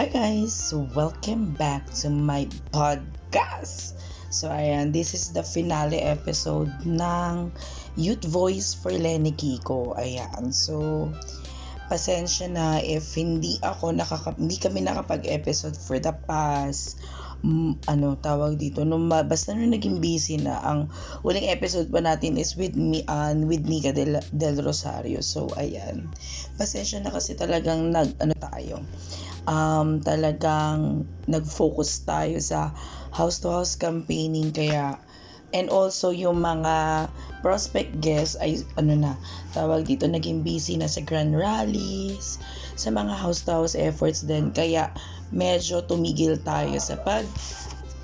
Hi guys! Welcome back to my podcast! So ayan, this is the finale episode ng Youth Voice for Lenny Kiko. Ayan, so pasensya na if hindi ako nakaka hindi kami nakapag-episode for the past mm, ano tawag dito nung basta nung naging busy na ang huling episode pa natin is with me and uh, with Nika del, del Rosario so ayan pasensya na kasi talagang nag ano tayo um, talagang nag-focus tayo sa house to house campaigning. Kaya and also yung mga prospect guests ay ano na tawag dito naging busy na sa grand rallies sa mga house to house efforts din. Kaya medyo tumigil tayo sa pag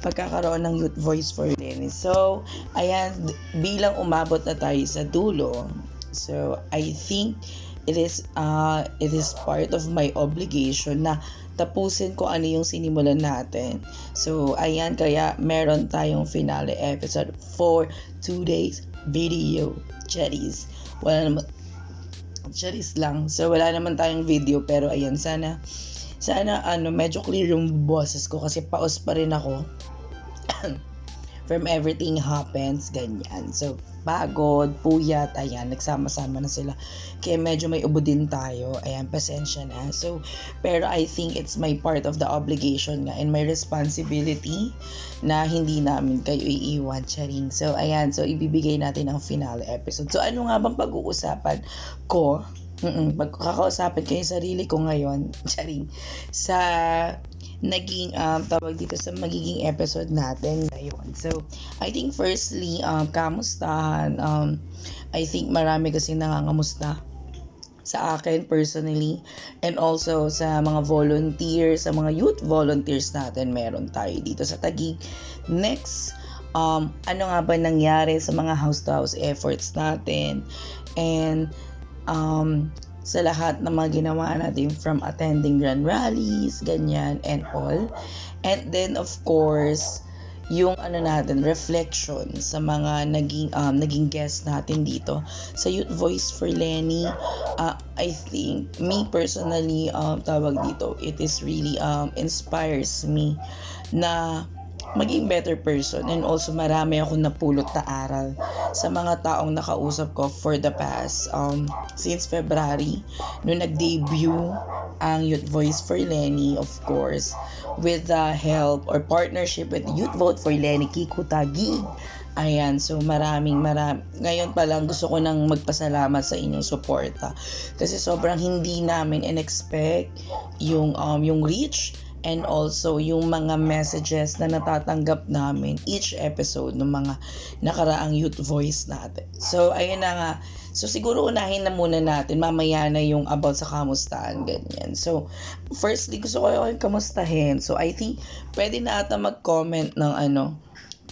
pagkakaroon ng youth voice for Lenny. So, ayan, bilang umabot na tayo sa dulo, so I think it is uh, it is part of my obligation na tapusin ko ano yung sinimulan natin. So, ayan, kaya meron tayong finale episode for today's video. Cherries. Wala naman, cherries lang. So, wala naman tayong video, pero ayan, sana, sana, ano, medyo clear yung boses ko kasi paus pa rin ako. from everything happens, ganyan. So, pagod, puyat, ayan, nagsama-sama na sila. Kaya medyo may ubo din tayo, ayan, pasensya na. So, pero I think it's my part of the obligation nga and my responsibility na hindi namin kayo iiwan, charing. So, ayan, so ibibigay natin ang finale episode. So, ano nga bang pag-uusapan ko? Mm-mm, pagkakausapin kayo sarili ko ngayon, charing, sa naging um, tawag dito sa magiging episode natin ngayon. So, I think firstly, um, kamustahan. Um, I think marami kasi nangangamusta sa akin personally and also sa mga volunteers, sa mga youth volunteers natin meron tayo dito sa Tagig. Next, um, ano nga ba nangyari sa mga house-to-house efforts natin and um, sa lahat ng mga ginawa natin from attending grand rallies, ganyan, and all. And then, of course, yung ano natin, reflection sa mga naging, um, naging guest natin dito sa Youth Voice for Lenny. Uh, I think, me personally, um, tawag dito, it is really um, inspires me na maging better person and also marami akong napulot na aral sa mga taong nakausap ko for the past um, since February nung nag-debut ang Youth Voice for Lenny of course with the help or partnership with Youth Vote for Lenny Kiko Tagi. Ayan, so maraming maram ngayon pa lang gusto ko nang magpasalamat sa inyong suporta. Kasi sobrang hindi namin in-expect yung um yung reach and also yung mga messages na natatanggap namin each episode ng mga nakaraang youth voice natin. So, ayun na nga. So, siguro unahin na muna natin. Mamaya na yung about sa kamustahan, ganyan. So, firstly, gusto ko yung kamustahin. So, I think, pwede na ata mag-comment ng ano,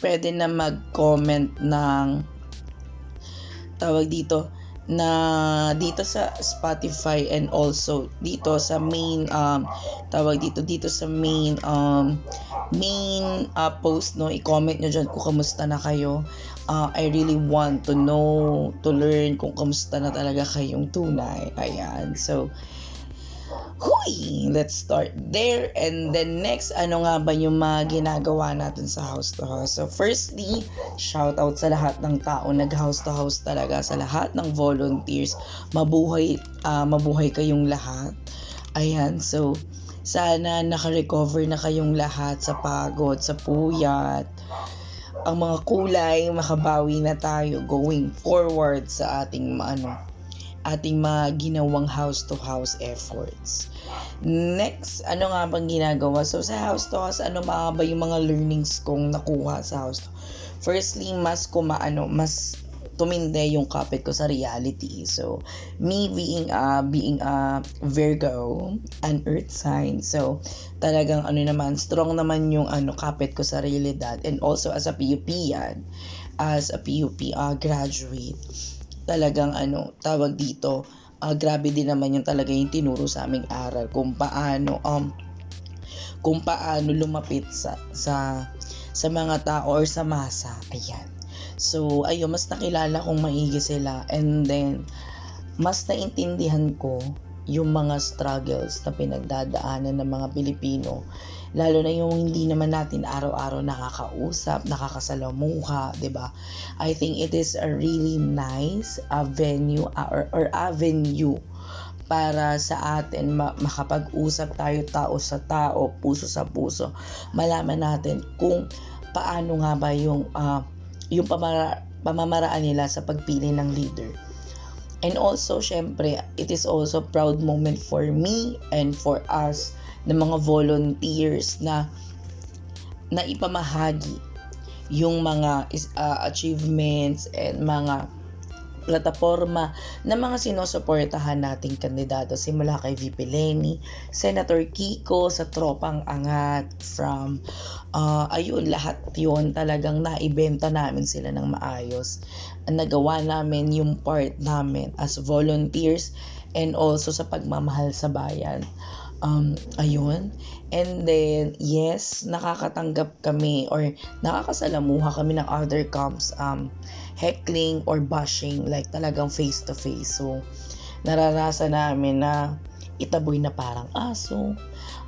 pwede na mag-comment ng tawag dito, na dito sa Spotify and also dito sa main um tawag dito dito sa main um main uh, post no? I-comment nyo dyan kung kamusta na kayo. Uh, I really want to know to learn kung kamusta na talaga kayong tunay. Ayan. So Huy! Let's start there. And then next, ano nga ba yung mga ginagawa natin sa house to house? So firstly, shout out sa lahat ng tao nag house to house talaga, sa lahat ng volunteers. Mabuhay, uh, mabuhay kayong lahat. Ayan, so sana naka-recover na kayong lahat sa pagod, sa puyat. Ang mga kulay, makabawi na tayo going forward sa ating ano, ating mga ginawang house-to-house efforts. Next, ano nga bang ginagawa? So, sa house-to-house, ano mga ba yung mga learnings kong nakuha sa house Firstly, mas kumaano, mas tuminde yung kapit ko sa reality. So, me being a, being a Virgo, an earth sign. So, talagang ano naman, strong naman yung ano kapit ko sa realidad. And also as a PUP yan, as a PUP uh, graduate talagang ano, tawag dito, uh, grabe din naman yung talaga yung tinuro sa aming aral kung paano um kung paano lumapit sa sa sa mga tao or sa masa. Ayan. So, ayun, mas nakilala kong maigi sila and then mas naintindihan ko yung mga struggles na pinagdadaanan ng mga Pilipino lalo na yung hindi naman natin araw-araw nakakausap, nakakasalamuha, ba? I think it is a really nice avenue uh, or, or avenue para sa atin ma- makapag-usap tayo tao sa tao, puso sa puso. Malaman natin kung paano nga ba yung uh, yung pamara- pamamaraan nila sa pagpili ng leader. And also, syempre, it is also proud moment for me and for us ng mga volunteers na na ipamahagi yung mga uh, achievements and mga plataforma ng mga sinusuportahan nating kandidato simula kay VP Lenny, Senator Kiko sa Tropang Angat from uh, ayun lahat yon talagang naibenta namin sila ng maayos. Nagawa namin yung part namin as volunteers and also sa pagmamahal sa bayan. Um, ayun. And then, yes, nakakatanggap kami or nakakasalamuha kami ng other camps um, heckling or bashing like talagang face to face. So, nararasa namin na itaboy na parang aso,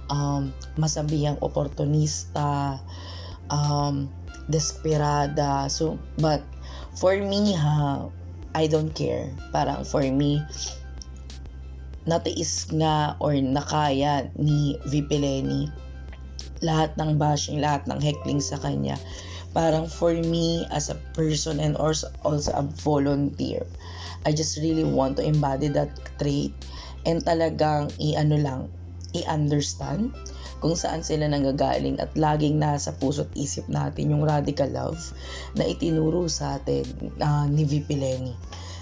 um, masabihang oportunista, um, desperada. So, but for me ha, I don't care. Parang for me, natiis nga or nakaya ni VP lahat ng bashing, lahat ng heckling sa kanya. Parang for me as a person and also, also a volunteer, I just really want to embody that trait and talagang i-ano lang, i-understand kung saan sila nanggagaling at laging nasa puso't isip natin yung radical love na itinuro sa atin uh, ni VP Lenny.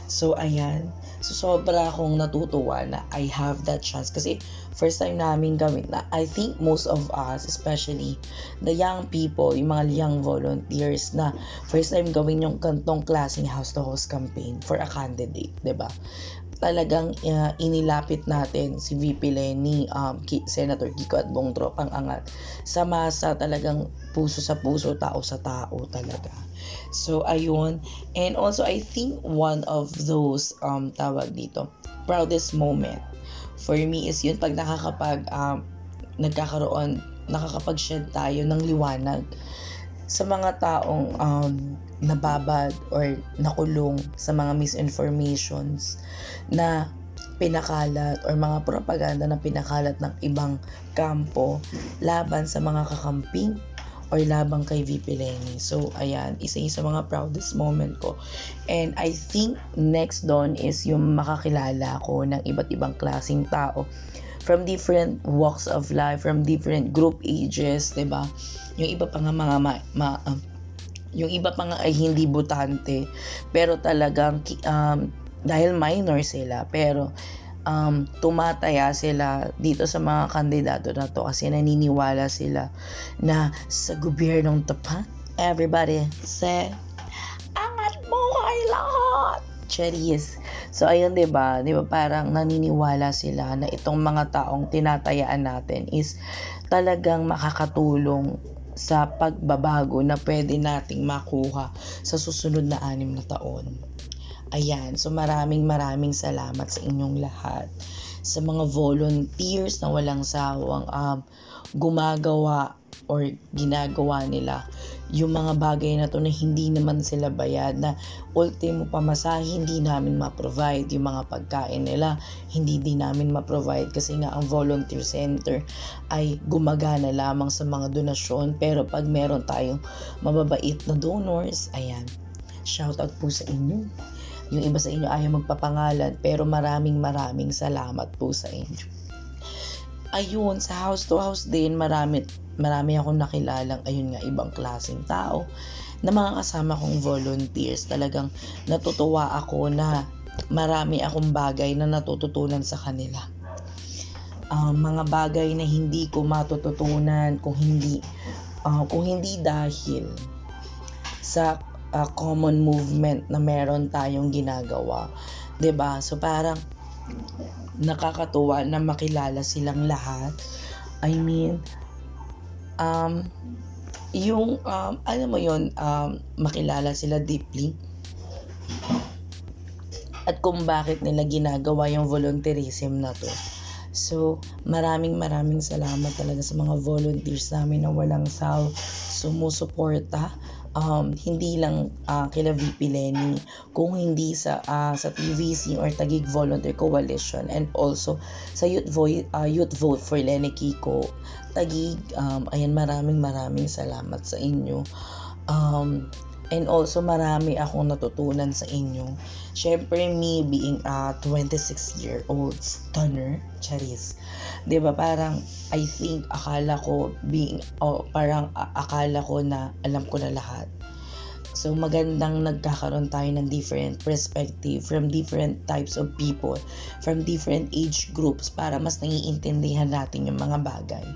So, ayan. So, sobra akong natutuwa na I have that chance. Kasi, first time namin gawin na I think most of us, especially the young people, yung mga young volunteers na first time gawin yung kantong klaseng house-to-house campaign for a candidate, ba diba? talagang uh, inilapit natin si VP Lenny, um, Ki- Senator Kiko at buong tropang angat sa masa talagang puso sa puso, tao sa tao talaga. So, ayun. And also, I think one of those, um, tawag dito, proudest moment for me is yun pag nakakapag, um, nagkakaroon, nakakapag-shed tayo ng liwanag sa mga taong um, nababad or nakulong sa mga misinformations na pinakalat or mga propaganda na pinakalat ng ibang kampo laban sa mga kakamping or labang kay VP Lenny. So, ayan, isa yung sa mga proudest moment ko. And I think next doon is yung makakilala ko ng iba't ibang klaseng tao from different walks of life, from different group ages, 'di ba? Yung iba pa nga mga ma, ma uh, yung iba pa nga ay hindi butante, pero talagang um, dahil minor sila, pero um, tumataya sila dito sa mga kandidato na to kasi naniniwala sila na sa gobyernong tapat, everybody say, angat mo kay lahat! Cherise. So, ayun, 'di ba? 'Di ba parang naniniwala sila na itong mga taong tinatayaan natin is talagang makakatulong sa pagbabago na pwede nating makuha sa susunod na anim na taon. Ayan, so maraming maraming salamat sa inyong lahat. Sa mga volunteers na walang sawang um, gumagawa or ginagawa nila. Yung mga bagay na to na hindi naman sila bayad na ultimo pamasahe hindi namin ma-provide yung mga pagkain nila. Hindi din namin ma-provide kasi nga ang volunteer center ay gumagana lamang sa mga donasyon. Pero pag meron tayong mababait na donors ayan. Shout out po sa inyo yung iba sa inyo ayaw magpapangalan pero maraming maraming salamat po sa inyo. Ayun, sa house to house din marami marami akong nakilalang ayun nga ibang klaseng tao na mga kasama kong volunteers. Talagang natutuwa ako na marami akong bagay na natututunan sa kanila. Uh, mga bagay na hindi ko matututunan kung hindi uh, kung hindi dahil sa uh, common movement na meron tayong ginagawa. 'Di ba? So parang nakakatuwa na makilala silang lahat. I mean, um, yung, um, alam mo yon um, makilala sila deeply. at kung bakit nila ginagawa yung volunteerism na to. So, maraming maraming salamat talaga sa mga volunteers namin na walang saw sumusuporta um, hindi lang uh, kila VP Lenny, kung hindi sa uh, sa TVC or Tagig Volunteer Coalition and also sa Youth Vote, uh, Youth Vote for Lenny Kiko, Tagig, um, ayan maraming maraming salamat sa inyo. Um, and also marami akong natutunan sa inyo. Syempre me being a 26 year old stunner, Charis 'di ba parang I think akala ko being oh, parang akala ko na alam ko na lahat So magandang nagkakaroon tayo ng different perspective from different types of people, from different age groups para mas naiintindihan natin yung mga bagay.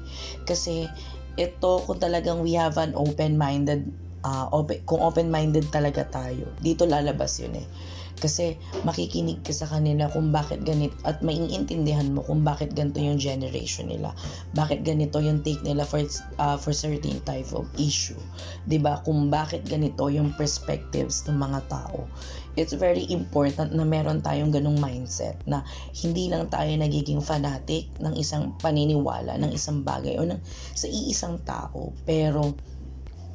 Kasi ito kung talagang we have an open-minded uh, open, kung open-minded talaga tayo, dito lalabas yun eh kasi makikinig ka sa kanila kung bakit ganito at maiintindihan mo kung bakit ganito yung generation nila. Bakit ganito yung take nila for uh, for certain type of issue. 'Di ba? Kung bakit ganito yung perspectives ng mga tao. It's very important na meron tayong ganung mindset na hindi lang tayo nagiging fanatic ng isang paniniwala, ng isang bagay o ng sa iisang tao, pero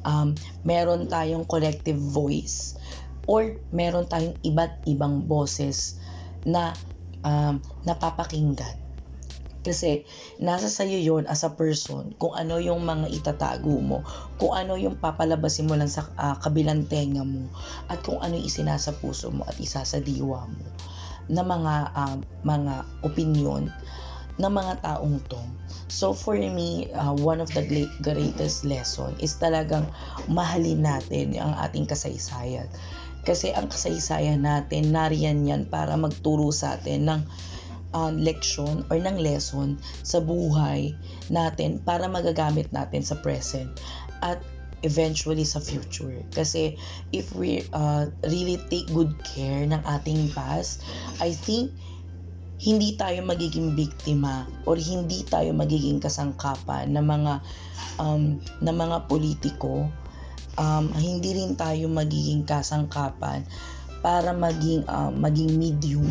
um, meron tayong collective voice or meron tayong iba't ibang boses na um, napapakinggan. Kasi nasa sayo yon as a person kung ano yung mga itatago mo, kung ano yung papalabasin mo lang sa uh, kabilang tenga mo, at kung ano yung isinasa puso mo at isa sa diwa mo na mga uh, mga opinion ng mga taong to. So for me, uh, one of the greatest lesson is talagang mahalin natin ang ating kasaysayan. Kasi ang kasaysayan natin, nariyan yan para magturo sa atin ng uh, leksyon or ng lesson sa buhay natin para magagamit natin sa present at eventually sa future. Kasi if we uh, really take good care ng ating past, I think hindi tayo magiging biktima or hindi tayo magiging kasangkapan ng mga um, ng mga politiko um, hindi rin tayo magiging kasangkapan para maging uh, maging medium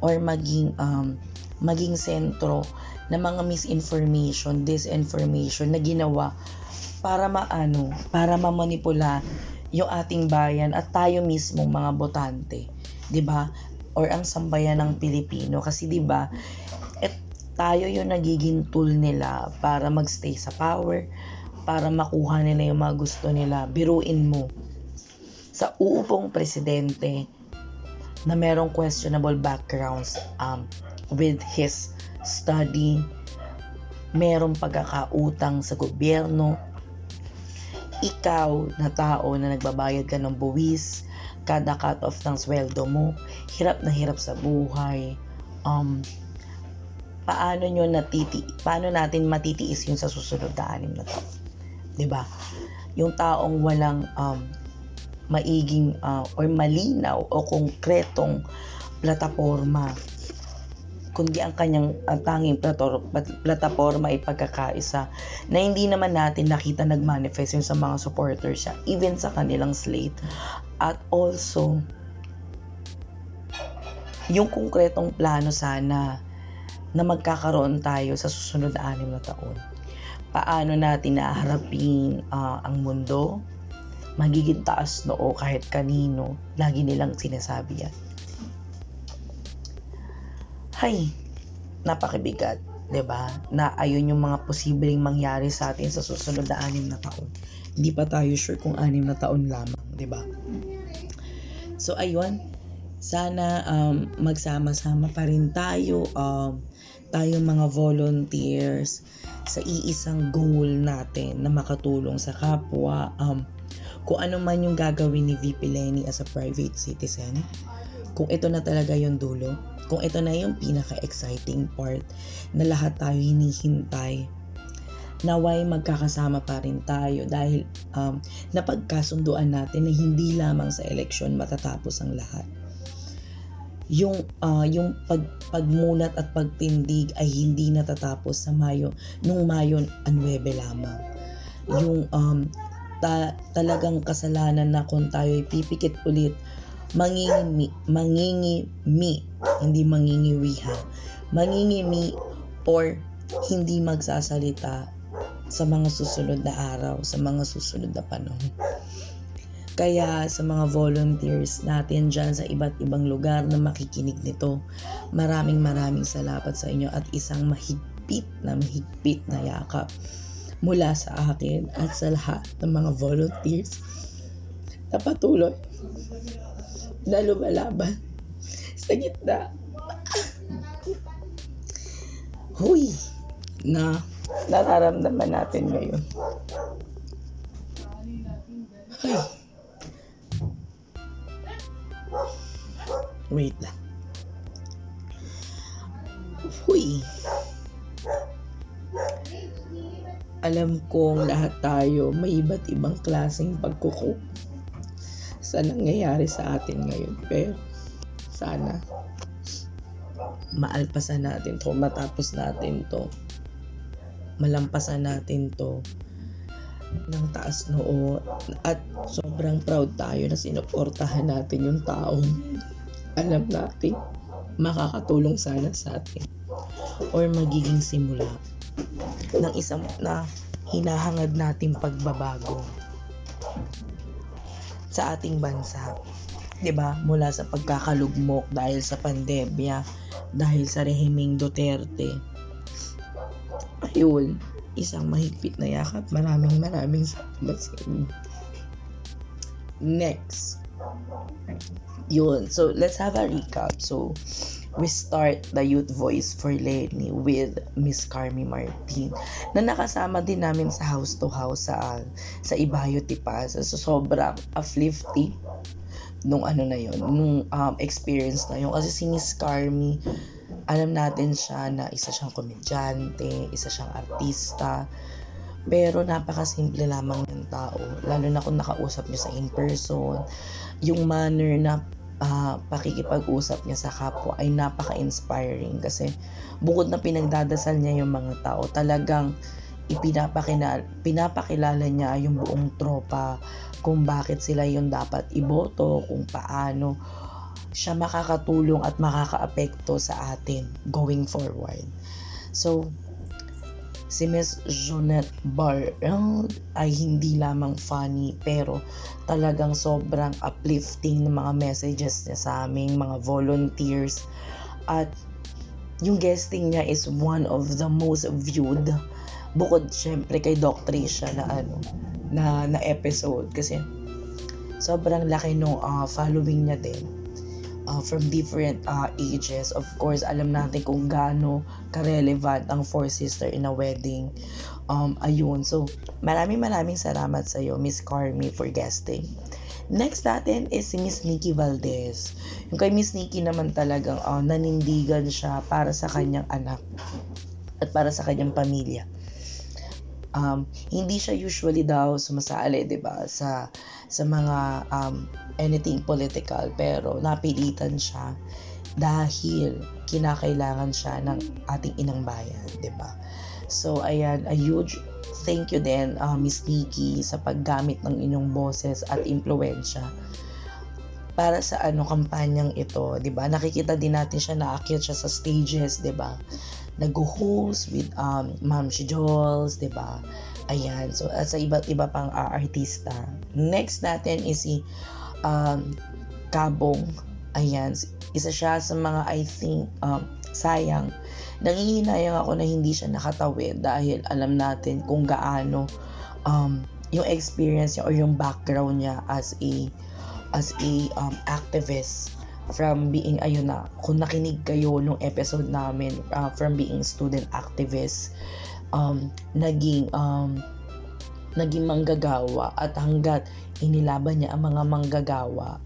or maging um, maging sentro ng mga misinformation, disinformation na ginawa para maano, para mamanipula yung ating bayan at tayo mismo mga botante, 'di ba? Or ang sambayan ng Pilipino kasi 'di ba? Tayo yung nagiging tool nila para magstay sa power, para makuha nila yung mga gusto nila. Biruin mo, sa uupong presidente na merong questionable backgrounds um, with his study, merong pagkakautang sa gobyerno, ikaw na tao na nagbabayad ka ng buwis, kada cut-off ng sweldo mo, hirap na hirap sa buhay, um, paano nyo natiti paano natin matitiis yun sa susunod na anim na taon? 'Di ba? Yung taong walang um, maiging uh, or malinaw o konkretong plataforma kundi ang kanyang ang tanging plataforma ay pagkakaisa na hindi naman natin nakita nagmanifest yung sa mga supporters siya even sa kanilang slate at also yung konkretong plano sana na magkakaroon tayo sa susunod na anim na taon paano natin naharapin uh, ang mundo, magiging taas noo kahit kanino, lagi nilang sinasabi yan. Hay, napakibigat, 'di ba? Na ayun yung mga posibleng mangyari sa atin sa susunod na anim na taon. Hindi pa tayo sure kung anim na taon lamang, 'di ba? So ayun, sana um, magsama-sama pa rin tayo um, tayong mga volunteers sa iisang goal natin na makatulong sa kapwa. Um, kung ano man yung gagawin ni VP Lenny as a private citizen kung ito na talaga yung dulo kung ito na yung pinaka-exciting part na lahat tayo hinihintay naway magkakasama pa rin tayo dahil um, napagkasunduan natin na hindi lamang sa eleksyon matatapos ang lahat yung uh, yung pag, pagmulat at pagtindig ay hindi natatapos sa Mayo nung Mayo 9 lamang. Yung um, ta, talagang kasalanan na kung tayo ay pipikit ulit mangingimi, mangingimi, hindi mangingiwi ha, mangingimi or hindi magsasalita sa mga susunod na araw, sa mga susunod na panahon. Kaya sa mga volunteers natin dyan sa iba't ibang lugar na makikinig nito, maraming maraming salamat sa inyo at isang mahigpit na mahigpit na yakap mula sa akin at sa lahat ng mga volunteers na patuloy na lumalaban sa gitna. Huy! Na nararamdaman natin ngayon. Ay. Wait lang. Huy. Alam kong lahat tayo may iba't ibang klaseng pagkuko sa nangyayari sa atin ngayon. Pero sana maalpasan natin to, matapos natin to, malampasan natin to ng taas noo at sobrang proud tayo na sinuportahan natin yung taong alam natin makakatulong sana sa atin or magiging simula ng isang na hinahangad nating pagbabago sa ating bansa. 'Di ba? Mula sa pagkakalugmok dahil sa pandemya, dahil sa rehimeng Duterte. Ayun, isang mahigpit na yakap. Maraming maraming salamat sa inyo. Next, yun. So, let's have a recap. So, we start the Youth Voice for Lenny with Miss Carmi Martin na nakasama din namin sa house to house sa sa Ibayo Tipas. So, sobrang uplifting nung ano na yon nung um, experience na yun. Kasi si Miss Carmi, alam natin siya na isa siyang komedyante, isa siyang artista, pero napakasimple lamang ng tao. Lalo na kung nakausap niyo sa in-person. Yung manner na uh, pakikipag-usap niya sa kapwa ay napaka-inspiring kasi bukod na pinagdadasal niya yung mga tao, talagang ipinapakilala, pinapakilala niya yung buong tropa kung bakit sila yung dapat iboto, kung paano siya makakatulong at makakaapekto sa atin going forward. So, si Miss Jonette Barrel ay hindi lamang funny pero talagang sobrang uplifting ng mga messages niya sa aming mga volunteers. At yung guesting niya is one of the most viewed bukod syempre kay Doc Tricia na ano na na episode. Kasi sobrang laki nung uh, following niya din uh, from different uh, ages. Of course, alam natin kung gaano ka-relevant ang Four Sister in a Wedding. Um, ayun. So, maraming maraming salamat sa iyo, Miss Carmi, for guesting. Next natin is si Miss Nikki Valdez. Yung kay Miss Nikki naman talagang uh, nanindigan siya para sa kanyang anak at para sa kanyang pamilya. Um, hindi siya usually daw sumasali, 'di ba, sa sa mga um, anything political pero napilitan siya dahil kinakailangan siya ng ating inang bayan, 'di ba? So ayan, a huge thank you din uh, Miss Nikki sa paggamit ng inyong boses at impluwensya para sa ano kampanyang ito, 'di ba? Nakikita din natin siya naakyat siya sa stages, 'di ba? Nag-host with um Ma'am Jules, 'di ba? Ayan, so at sa iba't iba pang uh, artista. Next natin is si um, Kabong. Ayan, isa siya sa mga I think um, sayang. Nangihinayang ako na hindi siya nakatawid dahil alam natin kung gaano um, yung experience niya or yung background niya as a as a um, activist from being ayun na kung nakinig kayo nung episode namin uh, from being student activist um, naging um, naging manggagawa at hanggat inilaban niya ang mga manggagawa.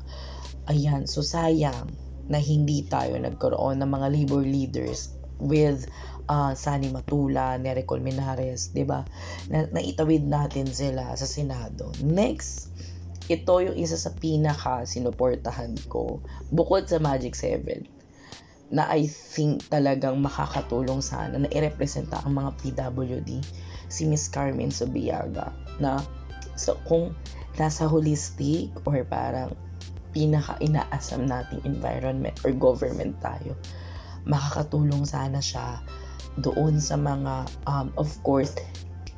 Ayan, so sayang na hindi tayo nagkaroon ng mga labor leaders with uh, Sani Matula, Nery Colmenares, 'di ba? Na, naitawid natin sila sa Senado. Next, ito yung isa sa pinaka sinuportahan ko bukod sa Magic 7 na I think talagang makakatulong sana na irepresenta ang mga PWD si Miss Carmen Sobiaga na so kung nasa holistic or parang pinaka-inaasam nating environment or government tayo. Makakatulong sana siya doon sa mga, um, of course,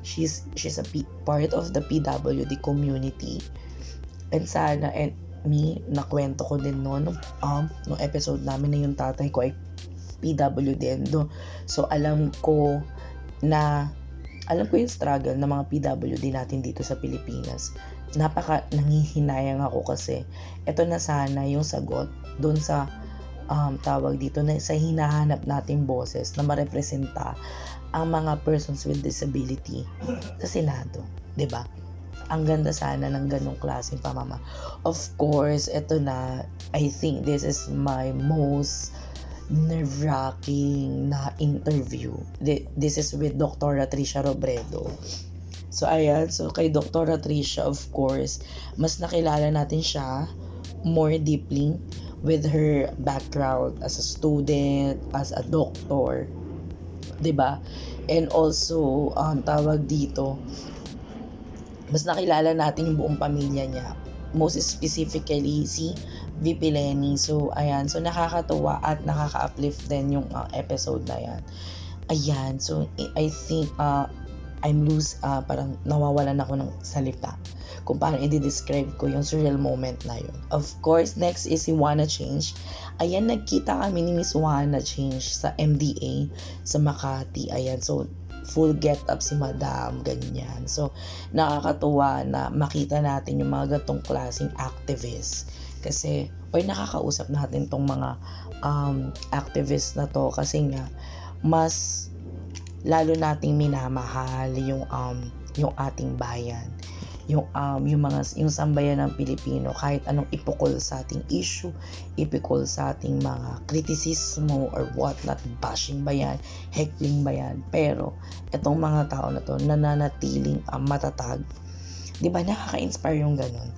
she's, she's a P, part of the PWD community. And sana, and me, nakwento ko din no, no, um, no episode namin na yung tatay ko ay PWD. Do. So, alam ko na alam ko yung struggle ng mga PWD natin dito sa Pilipinas. Napaka nangihinayang ako kasi ito na sana yung sagot doon sa um, tawag dito na sa hinahanap nating boses na marepresenta ang mga persons with disability sa Senado, 'di ba? Ang ganda sana ng ganong klaseng pamama. Of course, ito na I think this is my most nerve-wracking na interview. This is with Dr. Tricia Robredo. So, ayan. So, kay Dr. Tricia, of course, mas nakilala natin siya more deeply with her background as a student, as a doctor. 'di ba? And also, um, tawag dito, mas nakilala natin yung buong pamilya niya. Most specifically, si VP Lenny. So, ayan. So, nakakatuwa at nakaka-uplift din yung uh, episode na yan. Ayan. So, I think uh, I'm loose, uh, parang nawawalan ako ng salita kung paano i-describe ko yung surreal moment na yun. Of course, next is si Wanna Change. Ayan, nagkita kami ni Miss Wanna Change sa MDA sa Makati. Ayan, so full get up si madam, ganyan. So, nakakatuwa na makita natin yung mga gatong klaseng activists. Kasi, or nakakausap natin tong mga um, activists na to kasi nga, mas lalo nating minamahal yung um, yung ating bayan yung um, yung mga yung sambayan ng Pilipino kahit anong ipukol sa ating issue, ipukol sa ating mga kritisismo or what not bashing ba yan, heckling ba yan. Pero itong mga tao na to nananatiling um, matatag. 'Di ba nakaka-inspire yung ganun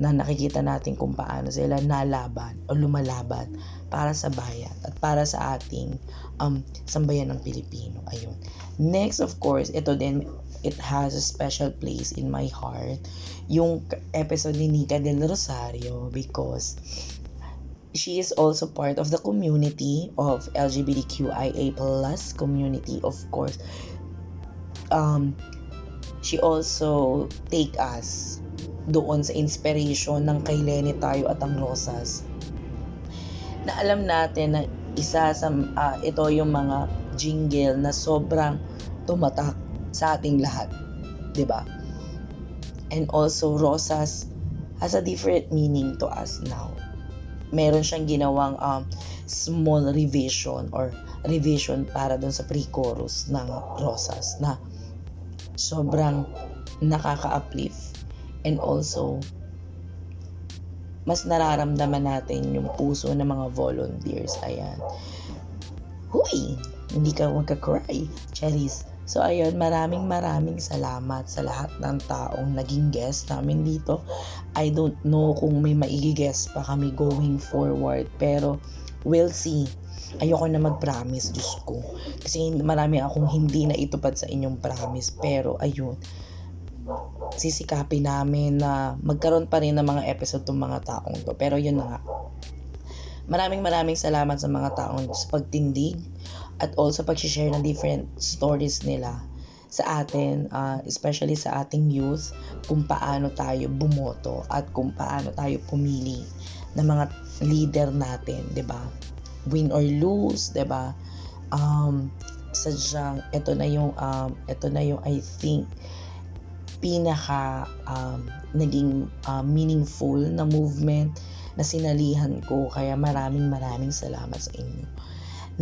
na nakikita natin kung paano sila nalaban o lumalaban para sa bayan at para sa ating um, sambayan ng Pilipino. Ayun. Next, of course, ito din, it has a special place in my heart. Yung episode ni Nika Del Rosario because she is also part of the community of LGBTQIA plus community, of course. Um, she also take us doon sa inspiration ng kay Lenny tayo at ang Rosas na alam natin na isa sa uh, ito yung mga jingle na sobrang tumatak sa ating lahat, 'di ba? And also Rosas has a different meaning to us now. Meron siyang ginawang um, small revision or revision para doon sa pre-chorus ng Rosas na sobrang nakaka-uplift and also mas nararamdaman natin yung puso ng mga volunteers. Ayan. Huy! Hindi ka magka-cry. Cherries. So, ayun, maraming maraming salamat sa lahat ng taong naging guest namin dito. I don't know kung may maigi-guest pa kami going forward. Pero, we'll see. Ayoko na mag-promise, Diyos ko. Kasi marami akong hindi na itupad sa inyong promise. Pero, ayun sisikapin namin na magkaroon pa rin ng mga episode tong mga taong to. Pero yun na nga. Maraming maraming salamat sa mga taong sa pagtindig at also pag-share ng different stories nila sa atin, uh, especially sa ating youth, kung paano tayo bumoto at kung paano tayo pumili ng mga leader natin, 'di ba? Win or lose, 'di ba? Um, sadyang ito na yung um, ito na yung I think pinaka um, naging uh, meaningful na movement na sinalihan ko. Kaya maraming maraming salamat sa inyo.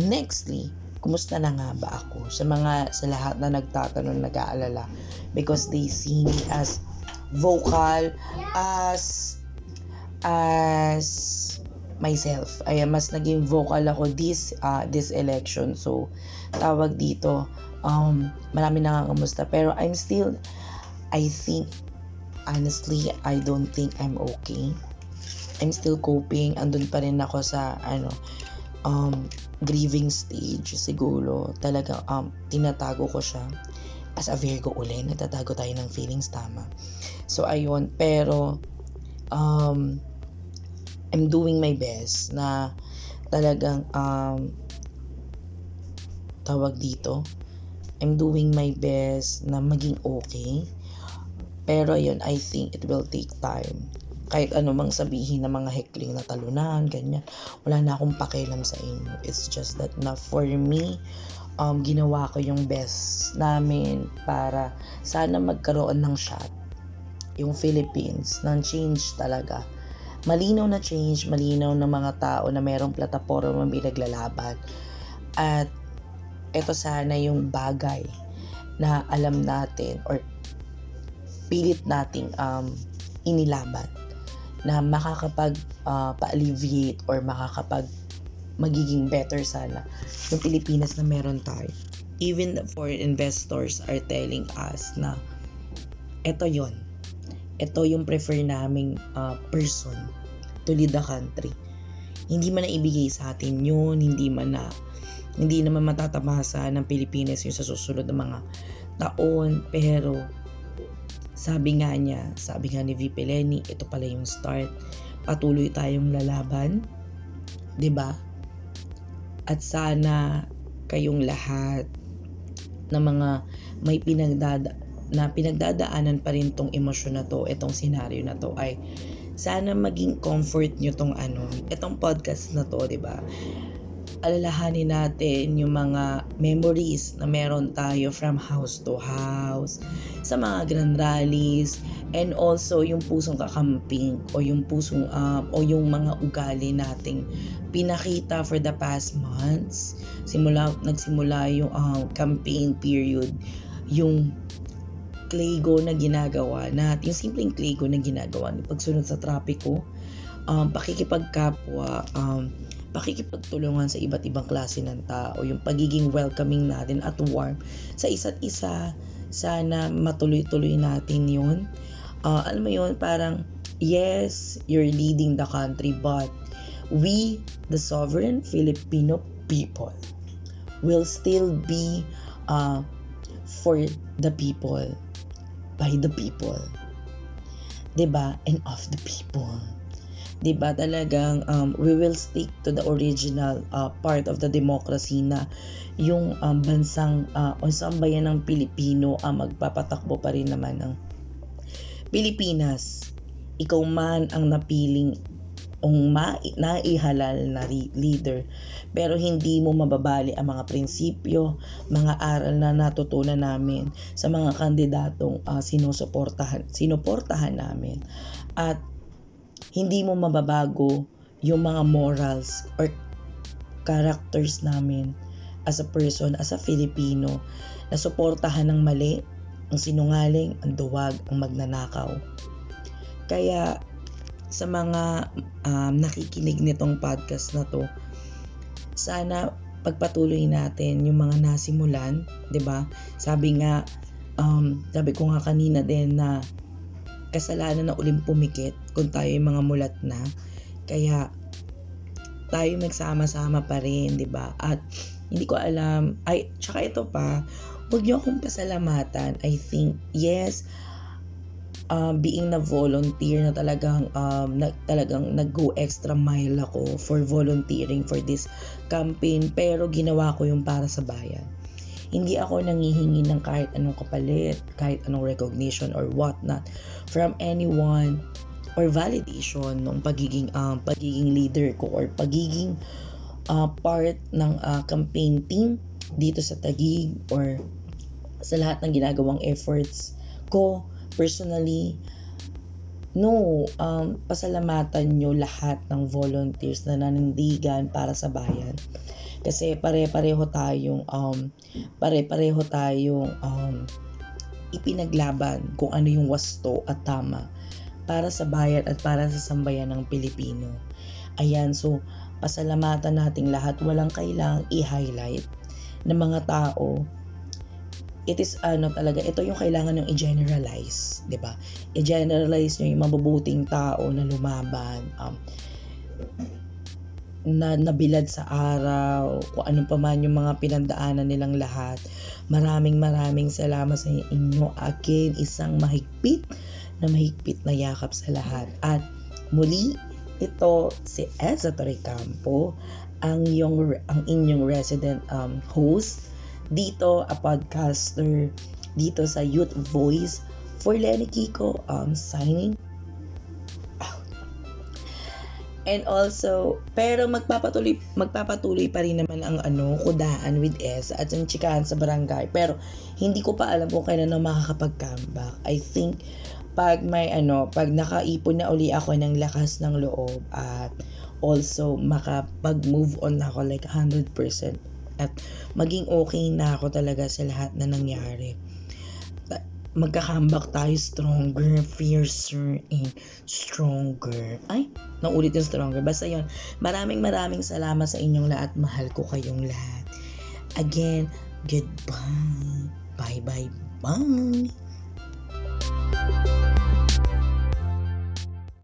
Nextly, kumusta na nga ba ako? Sa mga, sa lahat na nagtatanong, nag-aalala. Because they see me as vocal, as, as myself. Ay, mas naging vocal ako this, uh, this election. So, tawag dito, um, marami nangangamusta. Pero I'm still, I think, honestly, I don't think I'm okay. I'm still coping. Andun pa rin ako sa, ano, um, grieving stage siguro. Talaga, um, tinatago ko siya. As a Virgo uli, nagtatago tayo ng feelings, tama. So, ayun. Pero, um, I'm doing my best na talagang um, tawag dito I'm doing my best na maging okay pero yun I think it will take time. Kahit ano mang sabihin ng mga hekling na talunan ganyan wala na akong pakialam sa inyo. It's just that na for me um, ginawa ko yung best namin para sana magkaroon ng shot. Yung Philippines ng change talaga. Malinaw na change, malinaw na mga tao na mayroong plataforma pinaglalaban. At ito sana yung bagay na alam natin or pilit nating um, inilaban na makakapag uh, pa-alleviate or makakapag magiging better sana yung Pilipinas na meron tayo. Even foreign investors are telling us na ito yon ito yung prefer naming uh, person to lead the country. Hindi man na ibigay sa atin yun, hindi man na hindi naman matatamasa ng Pilipinas yung sa susunod na mga taon, pero sabi nga niya, sabi nga ni VP Lenny, ito pala yung start. Patuloy tayong lalaban, ba? At sana kayong lahat na mga may pinagdada na pinagdadaanan pa rin tong emosyon na to, itong senaryo na to ay sana maging comfort nyo tong ano, itong podcast na to, 'di ba? Alalahanin natin yung mga memories na meron tayo from house to house, sa mga grand rallies, and also yung pusong kakamping o yung pusong uh, o yung mga ugali nating pinakita for the past months. Simula nagsimula yung uh, campaign period, yung Claygo na ginagawa natin, yung simpleng Claygo na ginagawa ni pagsunod sa trapiko, um, pakikipagkapwa, um, pakikipagtulungan sa iba't ibang klase ng tao, yung pagiging welcoming natin at warm sa isa't isa, sana matuloy-tuloy natin yun. Uh, alam mo yun, parang, yes, you're leading the country, but we, the sovereign Filipino people, will still be uh, for the people by the people. 'Di ba? And of the people. 'Di ba talagang um, we will stick to the original uh, part of the democracy na yung um, bansang uh, o sambayan ng Pilipino ang uh, magpapatakbo pa rin naman ng Pilipinas. Ikaw man ang napiling ong ma- naihalal na leader pero hindi mo mababali ang mga prinsipyo, mga aral na natutunan namin sa mga kandidatong uh, sinusuportahan, sinuportahan namin at hindi mo mababago yung mga morals or characters namin as a person, as a Filipino na suportahan ng mali, ang sinungaling, ang duwag, ang magnanakaw. Kaya sa mga um, nakikinig nitong podcast na to, sana pagpatuloy natin yung mga nasimulan, 'di ba? Sabi nga um, sabi ko nga kanina din na kasalanan na uling pumikit kung tayo yung mga mulat na. Kaya tayo magsama-sama pa rin, 'di ba? At hindi ko alam, ay, tsaka ito pa, huwag niyo akong pasalamatan. I think, yes, uh, being na volunteer na talagang um, na, talagang nag-go extra mile ako for volunteering for this campaign pero ginawa ko yung para sa bayan. Hindi ako nangihingi ng kahit anong kapalit, kahit anong recognition or what not from anyone or validation ng pagiging um, pagiging leader ko or pagiging uh, part ng uh, campaign team dito sa Tagig or sa lahat ng ginagawang efforts ko personally, no, um, pasalamatan nyo lahat ng volunteers na nanindigan para sa bayan. Kasi pare-pareho tayong, um, pare-pareho tayong um, ipinaglaban kung ano yung wasto at tama para sa bayan at para sa sambayan ng Pilipino. Ayan, so pasalamatan nating lahat. Walang kailangang i-highlight ng mga tao it is ano talaga, ito yung kailangan ng i-generalize, 'di ba? I-generalize niyo yung mabubuting tao na lumaban, um, na nabilad sa araw, kung anong pa man yung mga pinandaanan nilang lahat. Maraming maraming salamat sa inyo. Again, isang mahigpit na mahigpit na yakap sa lahat. At muli, ito si Eza Torrecampo, ang, yung, ang inyong resident um, host dito, a podcaster dito sa Youth Voice for Lenny Kiko um, signing And also, pero magpapatuloy magpapatuloy pa rin naman ang ano, kudaan with S at ang chikahan sa barangay. Pero hindi ko pa alam kung kailan na makakapag-comeback. I think pag may ano, pag nakaipon na uli ako ng lakas ng loob at also makapag-move on ako like 100% at maging okay na ako talaga sa lahat na nangyari magka-comeback tayo stronger, fiercer, and stronger. Ay, naulit yung stronger. Basta yon maraming maraming salamat sa inyong lahat. Mahal ko kayong lahat. Again, goodbye. Bye-bye. Bye.